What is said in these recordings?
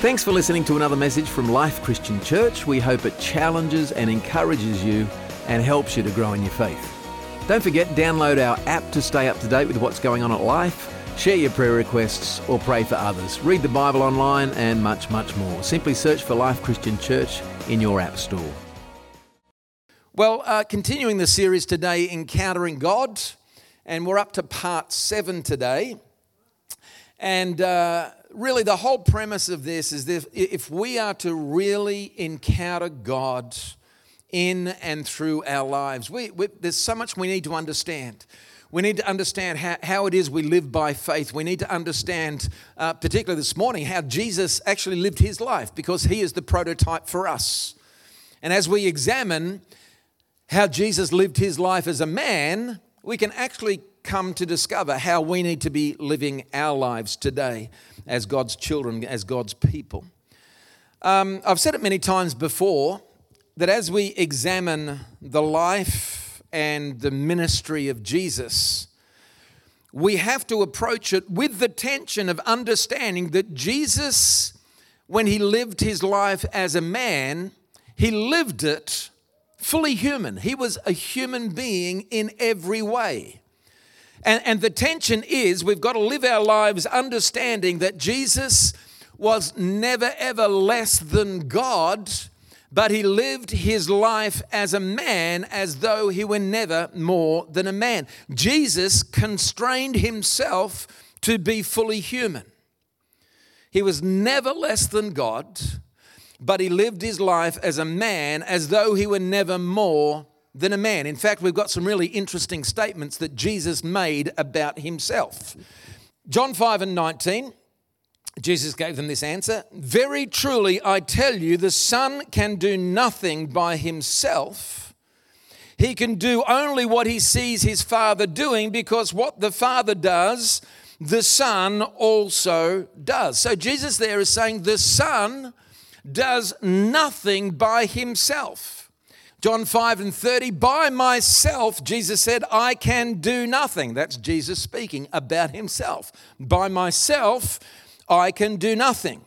Thanks for listening to another message from Life Christian Church. We hope it challenges and encourages you and helps you to grow in your faith. Don't forget, download our app to stay up to date with what's going on at Life, share your prayer requests, or pray for others. Read the Bible online and much, much more. Simply search for Life Christian Church in your app store. Well, uh, continuing the series today, Encountering God, and we're up to part seven today. And uh, really, the whole premise of this is that if we are to really encounter God in and through our lives, we, we, there's so much we need to understand. We need to understand how, how it is we live by faith. We need to understand, uh, particularly this morning, how Jesus actually lived his life because he is the prototype for us. And as we examine how Jesus lived his life as a man, we can actually come to discover how we need to be living our lives today as God's children, as God's people. Um, I've said it many times before that as we examine the life and the ministry of Jesus, we have to approach it with the tension of understanding that Jesus, when he lived his life as a man, he lived it fully human. He was a human being in every way. And, and the tension is we've got to live our lives understanding that Jesus was never ever less than God, but he lived his life as a man as though he were never more than a man. Jesus constrained himself to be fully human. He was never less than God, but he lived his life as a man as though he were never more than a man. In fact, we've got some really interesting statements that Jesus made about himself. John 5 and 19, Jesus gave them this answer Very truly, I tell you, the Son can do nothing by himself. He can do only what he sees his Father doing because what the Father does, the Son also does. So Jesus there is saying the Son does nothing by himself. John 5 and 30, by myself, Jesus said, I can do nothing. That's Jesus speaking about himself. By myself, I can do nothing.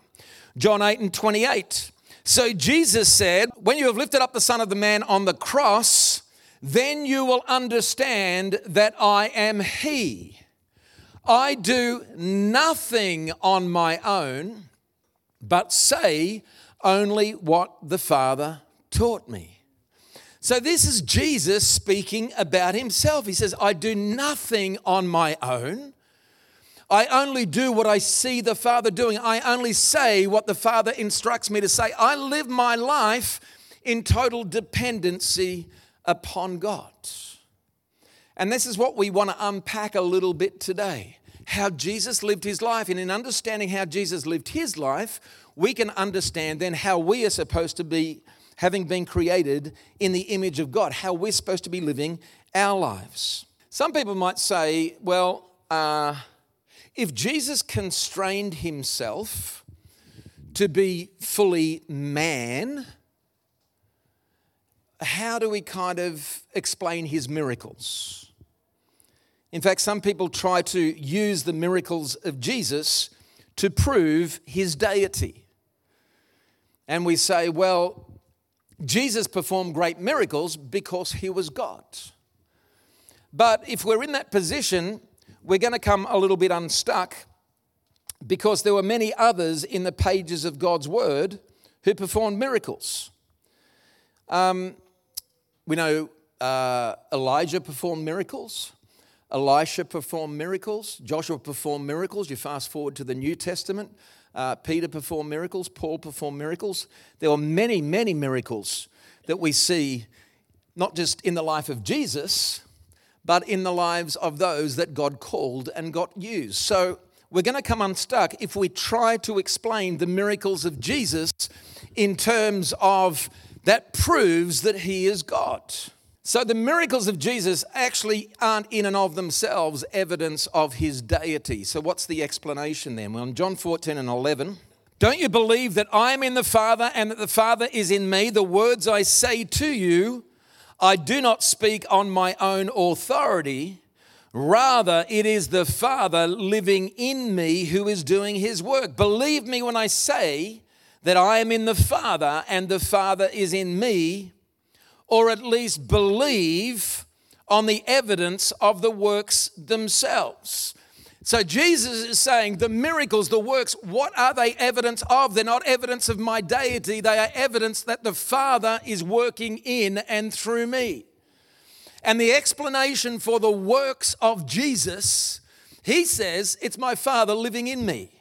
John 8 and 28. So Jesus said, When you have lifted up the Son of the Man on the cross, then you will understand that I am He. I do nothing on my own, but say only what the Father taught me. So, this is Jesus speaking about himself. He says, I do nothing on my own. I only do what I see the Father doing. I only say what the Father instructs me to say. I live my life in total dependency upon God. And this is what we want to unpack a little bit today how Jesus lived his life. And in understanding how Jesus lived his life, we can understand then how we are supposed to be having been created in the image of God, how we're supposed to be living our lives. Some people might say, well, uh, if Jesus constrained himself to be fully man, how do we kind of explain his miracles? In fact, some people try to use the miracles of Jesus to prove his deity. And we say, well, Jesus performed great miracles because he was God. But if we're in that position, we're going to come a little bit unstuck because there were many others in the pages of God's word who performed miracles. Um, we know uh, Elijah performed miracles. Elisha performed miracles. Joshua performed miracles. You fast forward to the New Testament. Uh, Peter performed miracles, Paul performed miracles. There were many, many miracles that we see not just in the life of Jesus, but in the lives of those that God called and got used. So we're going to come unstuck if we try to explain the miracles of Jesus in terms of that proves that he is God. So the miracles of Jesus actually aren't in and of themselves evidence of his deity. So what's the explanation then? Well, in John 14 and 11, don't you believe that I am in the Father and that the Father is in me? The words I say to you, I do not speak on my own authority, Rather, it is the Father living in me who is doing his work. Believe me when I say that I am in the Father and the Father is in me, or at least believe on the evidence of the works themselves. So Jesus is saying the miracles, the works, what are they evidence of? They're not evidence of my deity, they are evidence that the Father is working in and through me. And the explanation for the works of Jesus, he says, it's my Father living in me.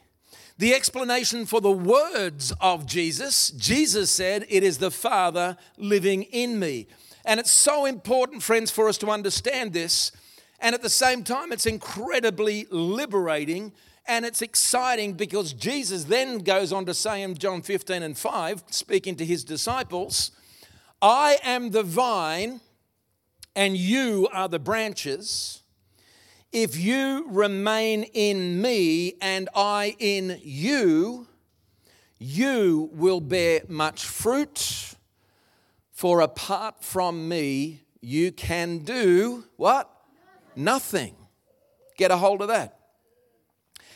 The explanation for the words of Jesus, Jesus said, it is the Father living in me. And it's so important, friends, for us to understand this. And at the same time, it's incredibly liberating and it's exciting because Jesus then goes on to say in John 15 and 5, speaking to his disciples, I am the vine and you are the branches. If you remain in me and I in you, you will bear much fruit. For apart from me, you can do what? Nothing. Get a hold of that.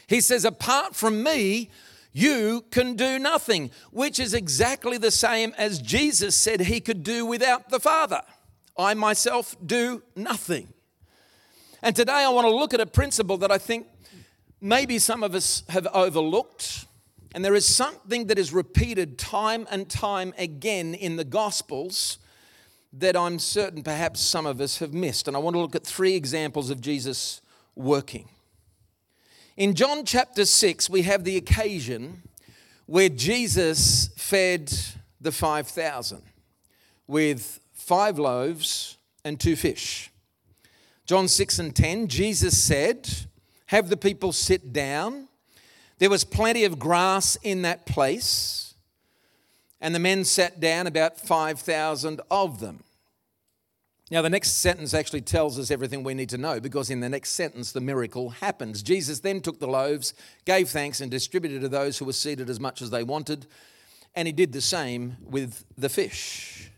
He says, apart from me, you can do nothing, which is exactly the same as Jesus said he could do without the Father. I myself do nothing. And today I want to look at a principle that I think maybe some of us have overlooked. And there is something that is repeated time and time again in the Gospels that I'm certain perhaps some of us have missed. And I want to look at three examples of Jesus working. In John chapter 6, we have the occasion where Jesus fed the 5,000 with five loaves and two fish. John 6 and 10, Jesus said, Have the people sit down. There was plenty of grass in that place, and the men sat down, about 5,000 of them. Now, the next sentence actually tells us everything we need to know because in the next sentence, the miracle happens. Jesus then took the loaves, gave thanks, and distributed to those who were seated as much as they wanted, and he did the same with the fish.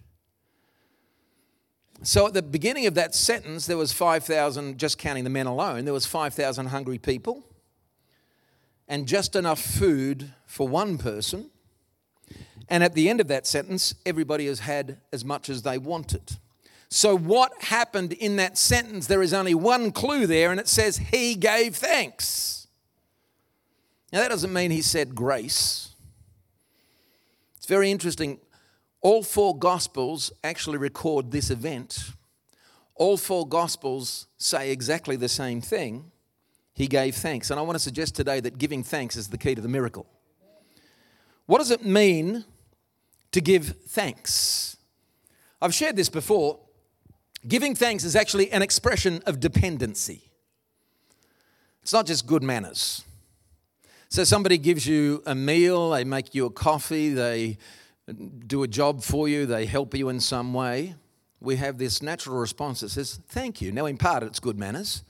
So at the beginning of that sentence, there was 5,000, just counting the men alone, there was 5,000 hungry people and just enough food for one person. And at the end of that sentence, everybody has had as much as they wanted. So, what happened in that sentence? There is only one clue there, and it says, He gave thanks. Now, that doesn't mean He said grace. It's very interesting. All four Gospels actually record this event. All four Gospels say exactly the same thing. He gave thanks. And I want to suggest today that giving thanks is the key to the miracle. What does it mean to give thanks? I've shared this before. Giving thanks is actually an expression of dependency. It's not just good manners. So somebody gives you a meal, they make you a coffee, they do a job for you, they help you in some way, we have this natural response that says, Thank you. Now, in part, it's good manners.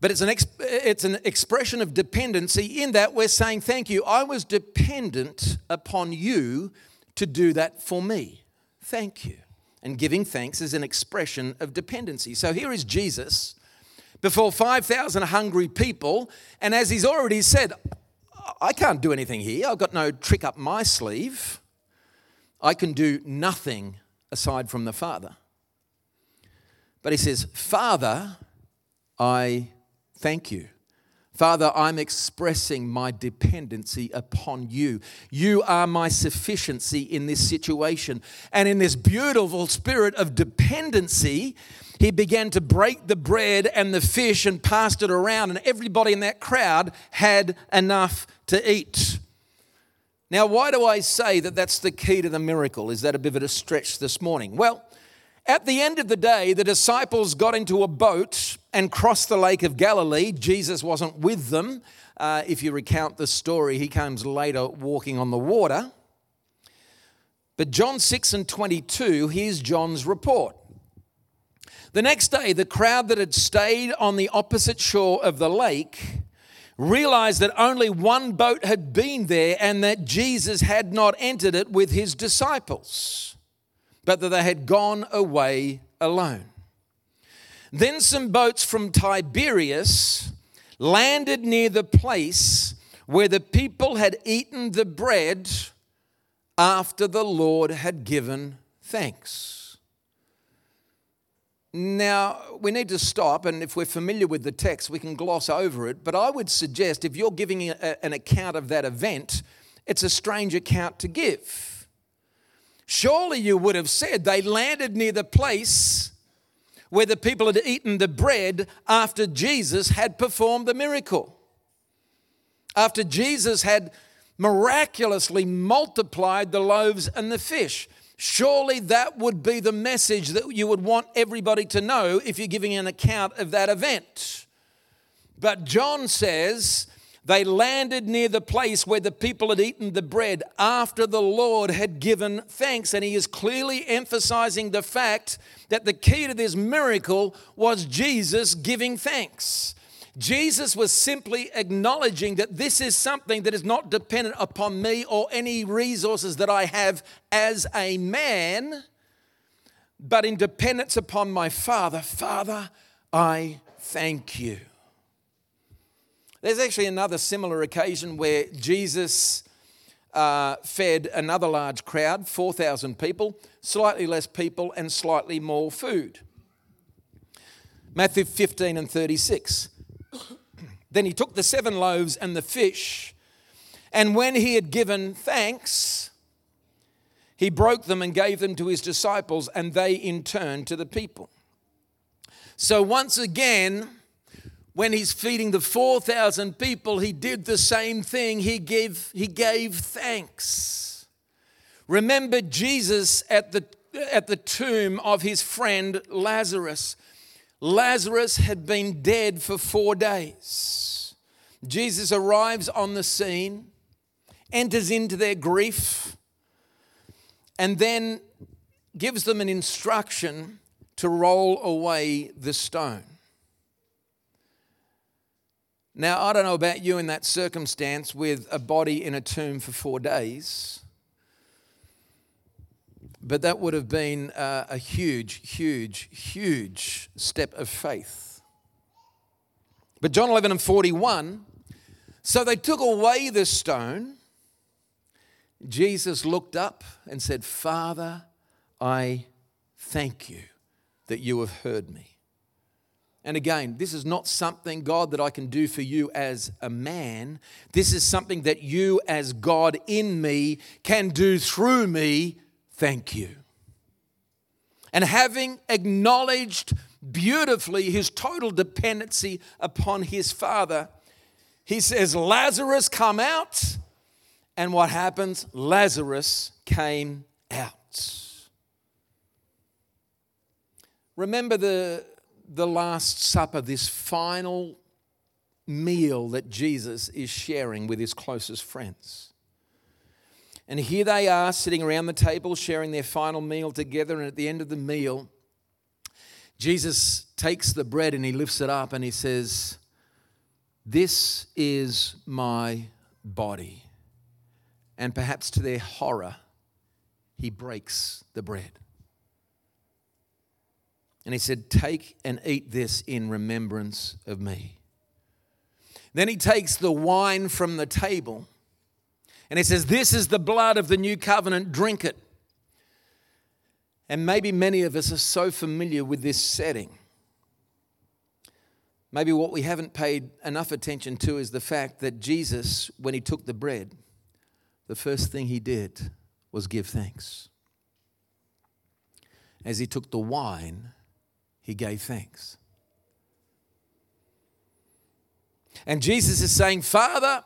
But it's an, it's an expression of dependency in that we're saying, Thank you. I was dependent upon you to do that for me. Thank you. And giving thanks is an expression of dependency. So here is Jesus before 5,000 hungry people. And as he's already said, I can't do anything here. I've got no trick up my sleeve. I can do nothing aside from the Father. But he says, Father, I thank you. Father, I'm expressing my dependency upon you. You are my sufficiency in this situation. And in this beautiful spirit of dependency, he began to break the bread and the fish and passed it around, and everybody in that crowd had enough to eat. Now, why do I say that that's the key to the miracle? Is that a bit of a stretch this morning? Well, at the end of the day, the disciples got into a boat and crossed the Lake of Galilee. Jesus wasn't with them. Uh, if you recount the story, he comes later walking on the water. But John 6 and 22, here's John's report. The next day, the crowd that had stayed on the opposite shore of the lake realized that only one boat had been there and that Jesus had not entered it with his disciples, but that they had gone away alone. Then some boats from Tiberias landed near the place where the people had eaten the bread after the Lord had given thanks. Now, we need to stop, and if we're familiar with the text, we can gloss over it. But I would suggest if you're giving a, an account of that event, it's a strange account to give. Surely you would have said they landed near the place where the people had eaten the bread after Jesus had performed the miracle. After Jesus had miraculously multiplied the loaves and the fish. Surely that would be the message that you would want everybody to know if you're giving an account of that event. But John says they landed near the place where the people had eaten the bread after the Lord had given thanks. And he is clearly emphasizing the fact that the key to this miracle was Jesus giving thanks. Jesus was simply acknowledging that this is something that is not dependent upon me or any resources that I have as a man, but in dependence upon my Father. Father, I thank you. There's actually another similar occasion where Jesus uh, fed another large crowd, 4,000 people, slightly less people, and slightly more food. Matthew 15 and 36. Then he took the seven loaves and the fish, and when he had given thanks, he broke them and gave them to his disciples, and they in turn to the people. So once again, when he's feeding the 4,000 people, he did the same thing. He gave, he gave thanks. Remember Jesus at the, at the tomb of his friend Lazarus. Lazarus had been dead for four days. Jesus arrives on the scene, enters into their grief, and then gives them an instruction to roll away the stone. Now, I don't know about you in that circumstance with a body in a tomb for four days. But that would have been uh, a huge, huge, huge step of faith. But John 11 and 41 so they took away the stone. Jesus looked up and said, Father, I thank you that you have heard me. And again, this is not something, God, that I can do for you as a man. This is something that you, as God in me, can do through me Thank you. And having acknowledged beautifully his total dependency upon his Father, he says, Lazarus, come out. And what happens? Lazarus came out. Remember the, the Last Supper, this final meal that Jesus is sharing with his closest friends. And here they are sitting around the table, sharing their final meal together. And at the end of the meal, Jesus takes the bread and he lifts it up and he says, This is my body. And perhaps to their horror, he breaks the bread. And he said, Take and eat this in remembrance of me. Then he takes the wine from the table and he says, This is the blood of the new covenant, drink it. And maybe many of us are so familiar with this setting. Maybe what we haven't paid enough attention to is the fact that Jesus, when he took the bread, the first thing he did was give thanks. As he took the wine, he gave thanks. And Jesus is saying, Father,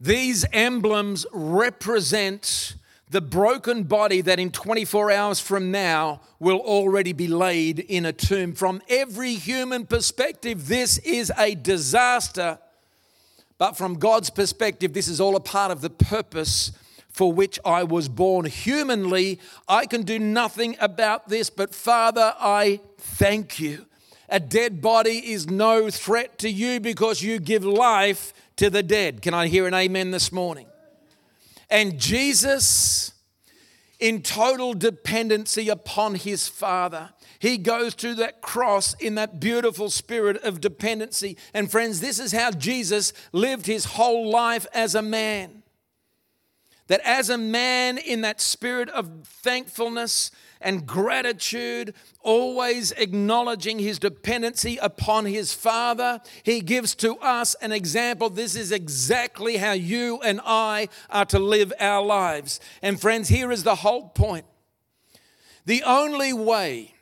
these emblems represent the broken body that in 24 hours from now will already be laid in a tomb. From every human perspective, this is a disaster. But from God's perspective, this is all a part of the purpose for which I was born. Humanly, I can do nothing about this, but Father, I thank you. A dead body is no threat to you because you give life to the dead. Can I hear an amen this morning? And Jesus, in total dependency upon his Father, He goes to that cross in that beautiful spirit of dependency. And friends, this is how Jesus lived his whole life as a man. That as a man, in that spirit of thankfulness and gratitude, always acknowledging his dependency upon his Father, he gives to us an example. This is exactly how you and I are to live our lives. And friends, here is the whole point. The only way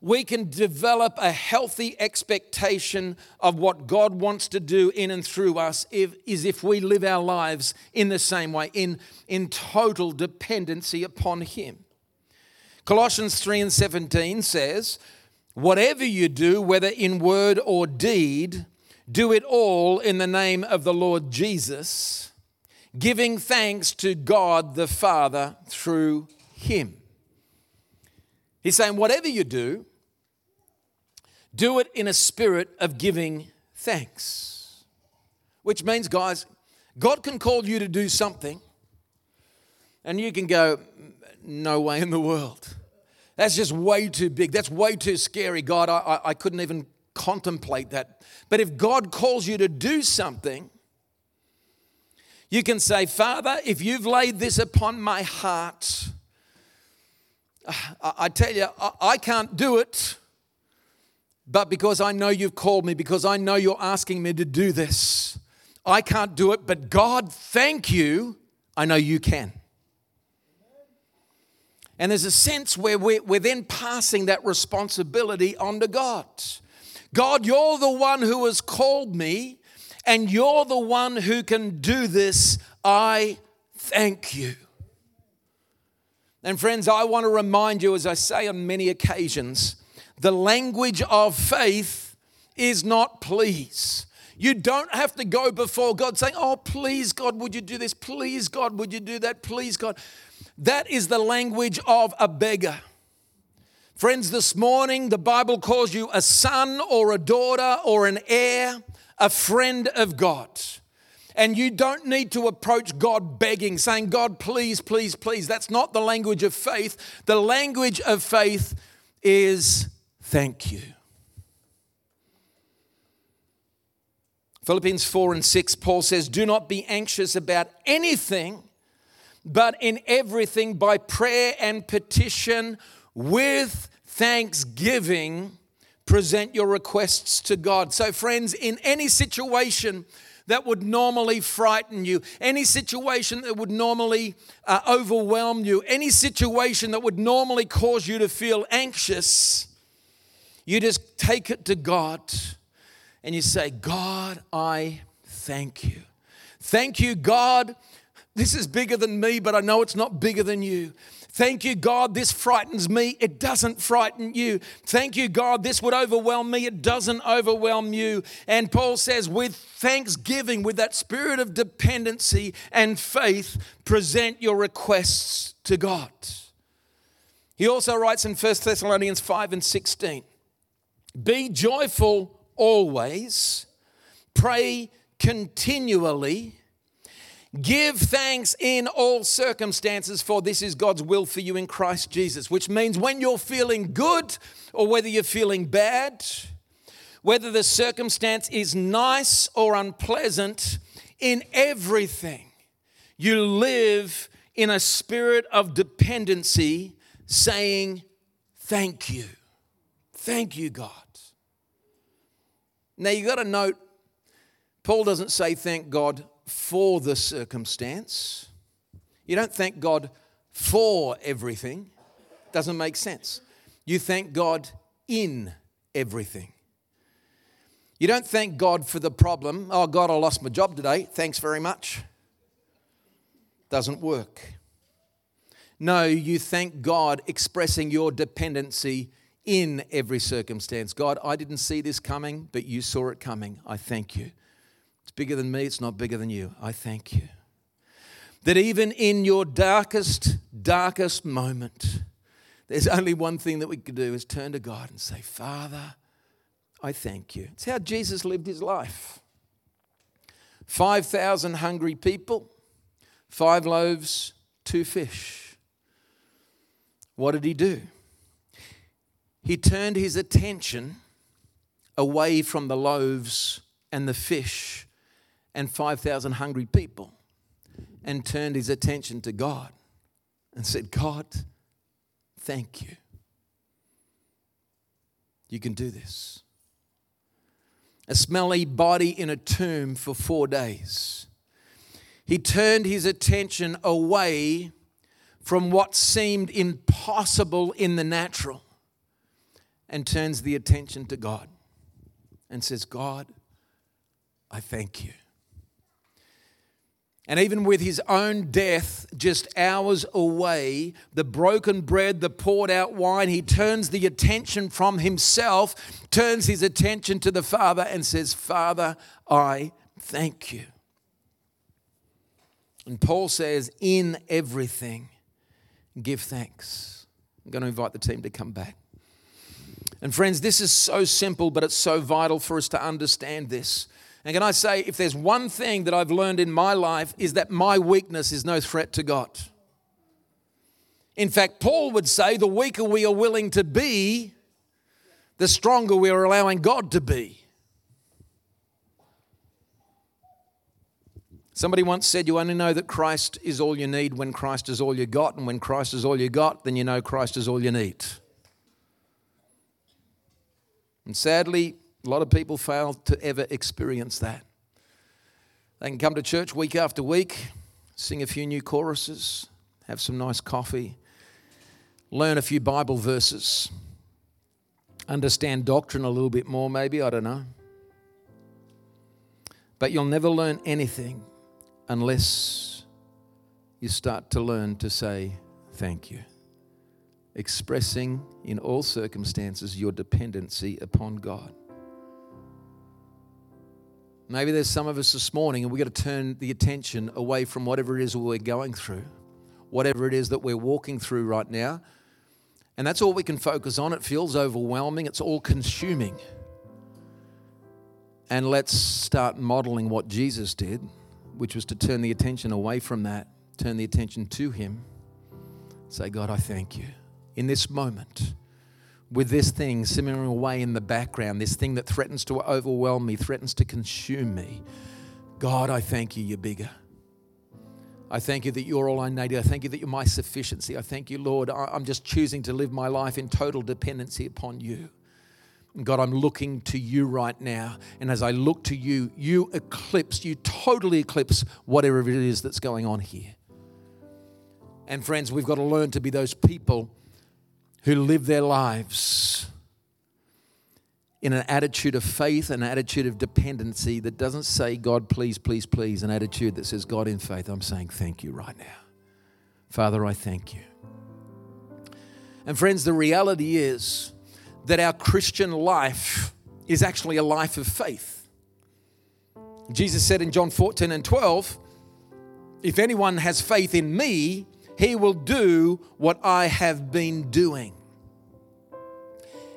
we can develop a healthy expectation of what God wants to do in and through us if, is if we live our lives in the same way, in, in total dependency upon Him. Colossians 3 and 17 says, Whatever you do, whether in word or deed, do it all in the name of the Lord Jesus, giving thanks to God the Father through Him. He's saying, whatever you do, do it in a spirit of giving thanks. Which means, guys, God can call you to do something, and you can go, no way in the world. That's just way too big. That's way too scary. God, I, I, I couldn't even contemplate that. But if God calls you to do something, you can say, Father, if you've laid this upon my heart, I, I tell you, I, I can't do it, but because I know you've called me, because I know you're asking me to do this, I can't do it. But God, thank you, I know you can. And there's a sense where we're, then passing that responsibility on to God. God, you're the one who has called me, and you're the one who can do this. I thank you. And friends, I want to remind you, as I say on many occasions, the language of faith is not please. You don't have to go before God saying, Oh, please, God, would you do this? Please, God, would you do that? Please, God. That is the language of a beggar. Friends, this morning the Bible calls you a son or a daughter or an heir, a friend of God. And you don't need to approach God begging, saying, God, please, please, please. That's not the language of faith. The language of faith is thank you. Philippians 4 and 6, Paul says, Do not be anxious about anything but in everything by prayer and petition with thanksgiving present your requests to God. So, friends, in any situation that would normally frighten you, any situation that would normally uh, overwhelm you, any situation that would normally cause you to feel anxious, you just take it to God and you say, God, I thank you. Thank you, God, this is bigger than me, but I know it's not bigger than you. Thank you, God, this frightens me. It doesn't frighten you. Thank you, God, this would overwhelm me. It doesn't overwhelm you. And Paul says, with thanksgiving, with that spirit of dependency and faith, present your requests to God. He also writes in 1 Thessalonians 5 and 16 Be joyful always, pray continually Give thanks in all circumstances, for this is God's will for you in Christ Jesus. Which means when you're feeling good or whether you're feeling bad, whether the circumstance is nice or unpleasant, in everything, you live in a spirit of dependency, saying, Thank you. Thank you, God. Now you got to note, Paul doesn't say thank God for the circumstance. You don't thank God for everything. Doesn't make sense. You thank God in everything. You don't thank God for the problem. Oh, God, I lost my job today. Thanks very much. Doesn't work. No, you thank God expressing your dependency in every circumstance. God, I didn't see this coming, but you saw it coming. I thank you. It's bigger than me, it's not bigger than you. I thank you. That even in your darkest, darkest moment, there's only one thing that we can do is turn to God and say, Father, I thank you. It's how Jesus lived his life. 5,000 hungry people, five loaves, two fish. What did he do? He turned his attention away from the loaves and the fish and 5,000 hungry people and turned his attention to God and said, God, thank you. You can do this. A smelly body in a tomb for four days. He turned his attention away from what seemed impossible in the natural and turns the attention to God and says, God, I thank you. And even with his own death just hours away, the broken bread, the poured out wine, he turns the attention from himself, turns his attention to the Father, and says, Father, I thank you. And Paul says, In everything, give thanks. I'm going to invite the team to come back. And friends, this is so simple, but it's so vital for us to understand this. And can I say, if there's one thing that I've learned in my life, is that my weakness is no threat to God. In fact, Paul would say the weaker we are willing to be, the stronger we are allowing God to be. Somebody once said, You only know that Christ is all you need when Christ is all you got. And when Christ is all you got, then you know Christ is all you need. And sadly, a lot of people fail to ever experience that. They can come to church week after week, sing a few new choruses, have some nice coffee, learn a few Bible verses, understand doctrine a little bit more, maybe, I don't know. But you'll never learn anything unless you start to learn to say thank you, expressing in all circumstances your dependency upon God. Maybe there's some of us this morning and we've got to turn the attention away from whatever it is we're going through, whatever it is that we're walking through right now. And that's all we can focus on. It feels overwhelming, it's all consuming. And let's start modeling what Jesus did, which was to turn the attention away from that, turn the attention to Him. Say, God, I thank you. In this moment, with this thing simmering away in the background, this thing that threatens to overwhelm me, threatens to consume me. God, I thank you, you're bigger. I thank you that you're all I need. I thank you that you're my sufficiency. I thank you, Lord. I'm just choosing to live my life in total dependency upon you. God, I'm looking to you right now. And as I look to you, you eclipse, you totally eclipse whatever it is that's going on here. And friends, we've got to learn to be those people who live their lives in an attitude of faith, an attitude of dependency that doesn't say, God, please, please, please, an attitude that says, God, in faith, I'm saying thank you right now. Father, I thank you. And friends, the reality is that our Christian life is actually a life of faith. Jesus said in John 14 and 12, If anyone has faith in me, he will do what I have been doing.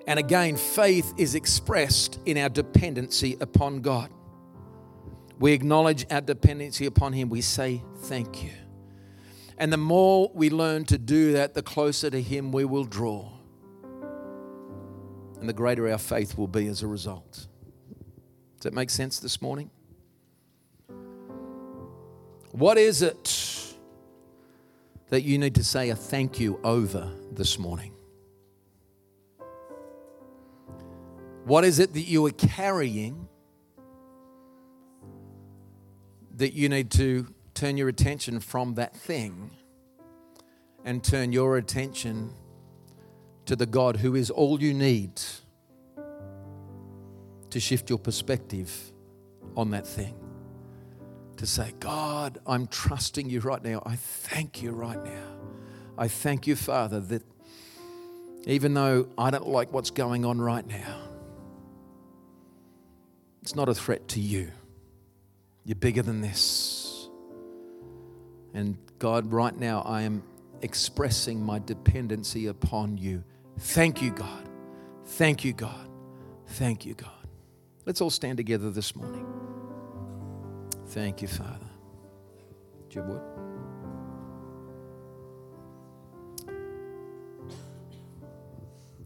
And again, faith is expressed in our dependency upon God. We acknowledge our dependency upon Him. We say, Thank you. And the more we learn to do that, the closer to Him we will draw. And the greater our faith will be as a result. Does that make sense this morning? What is it that you need to say a thank you over this morning? What is it that you are carrying that you need to turn your attention from that thing and turn your attention to the God who is all you need to shift your perspective on that thing? To say, God, I'm trusting you right now. I thank you right now. I thank you, Father, that even though I don't like what's going on right now, it's not a threat to you. You're bigger than this. And God, right now, I am expressing my dependency upon you. Thank you, God. Thank you, God. Thank you, God. Let's all stand together this morning. Thank you, Father.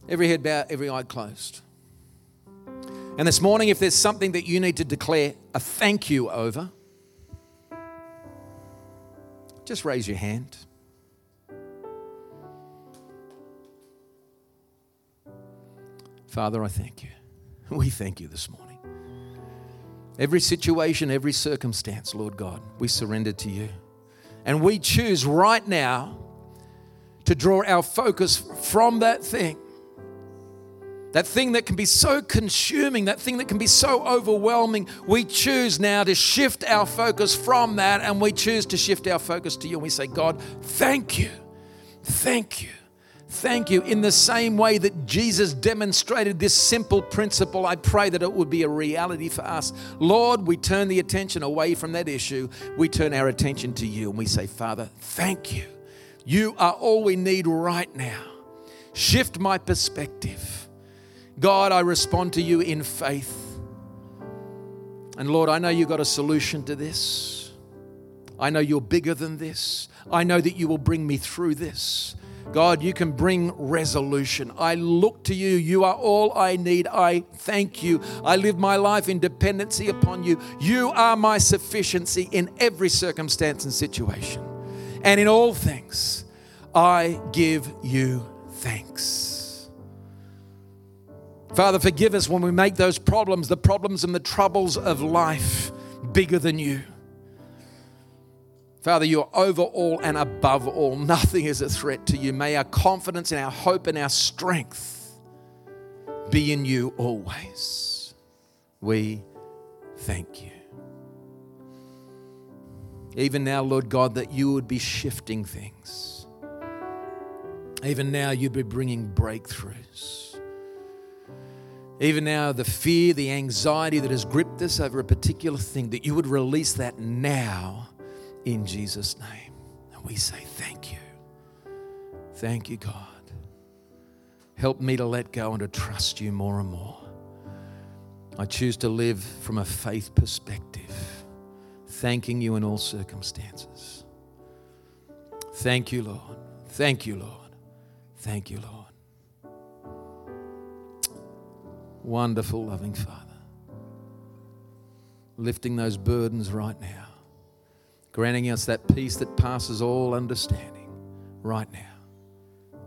Every head bowed, every eye closed. And this morning, if there's something that you need to declare a thank you over, just raise your hand. Father, I thank you. We thank you this morning. Every situation, every circumstance, Lord God, we surrender to you. And we choose right now to draw our focus from that thing that thing that can be so consuming, that thing that can be so overwhelming, we choose now to shift our focus from that and we choose to shift our focus to you. And we say, God, thank you. Thank you. Thank you. In the same way that Jesus demonstrated this simple principle, I pray that it would be a reality for us. Lord, we turn the attention away from that issue. We turn our attention to you and we say, Father, thank you. You are all we need right now. Shift my perspective. God, I respond to you in faith. And Lord, I know you got a solution to this. I know you're bigger than this. I know that you will bring me through this. God, you can bring resolution. I look to you. You are all I need. I thank you. I live my life in dependency upon you. You are my sufficiency in every circumstance and situation. And in all things, I give you thanks. Father, forgive us when we make those problems, the problems and the troubles of life, bigger than you. Father, you're over all and above all. Nothing is a threat to you. May our confidence and our hope and our strength be in you always. We thank you. Even now, Lord God, that you would be shifting things. Even now, you'd be bringing breakthroughs. Even now, the fear, the anxiety that has gripped us over a particular thing, that you would release that now in Jesus' name. And we say, Thank you. Thank you, God. Help me to let go and to trust you more and more. I choose to live from a faith perspective, thanking you in all circumstances. Thank you, Lord. Thank you, Lord. Thank you, Lord. Wonderful, loving Father. Lifting those burdens right now, granting us that peace that passes all understanding right now.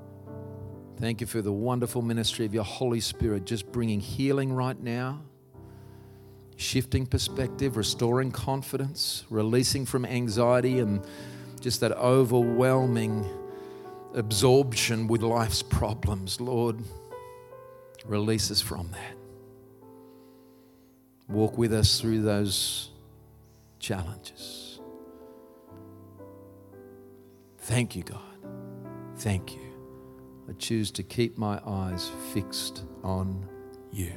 Thank you for the wonderful ministry of your Holy Spirit, just bringing healing right now, shifting perspective, restoring confidence, releasing from anxiety and just that overwhelming absorption with life's problems. Lord, Release us from that. Walk with us through those challenges. Thank you, God. Thank you. I choose to keep my eyes fixed on you.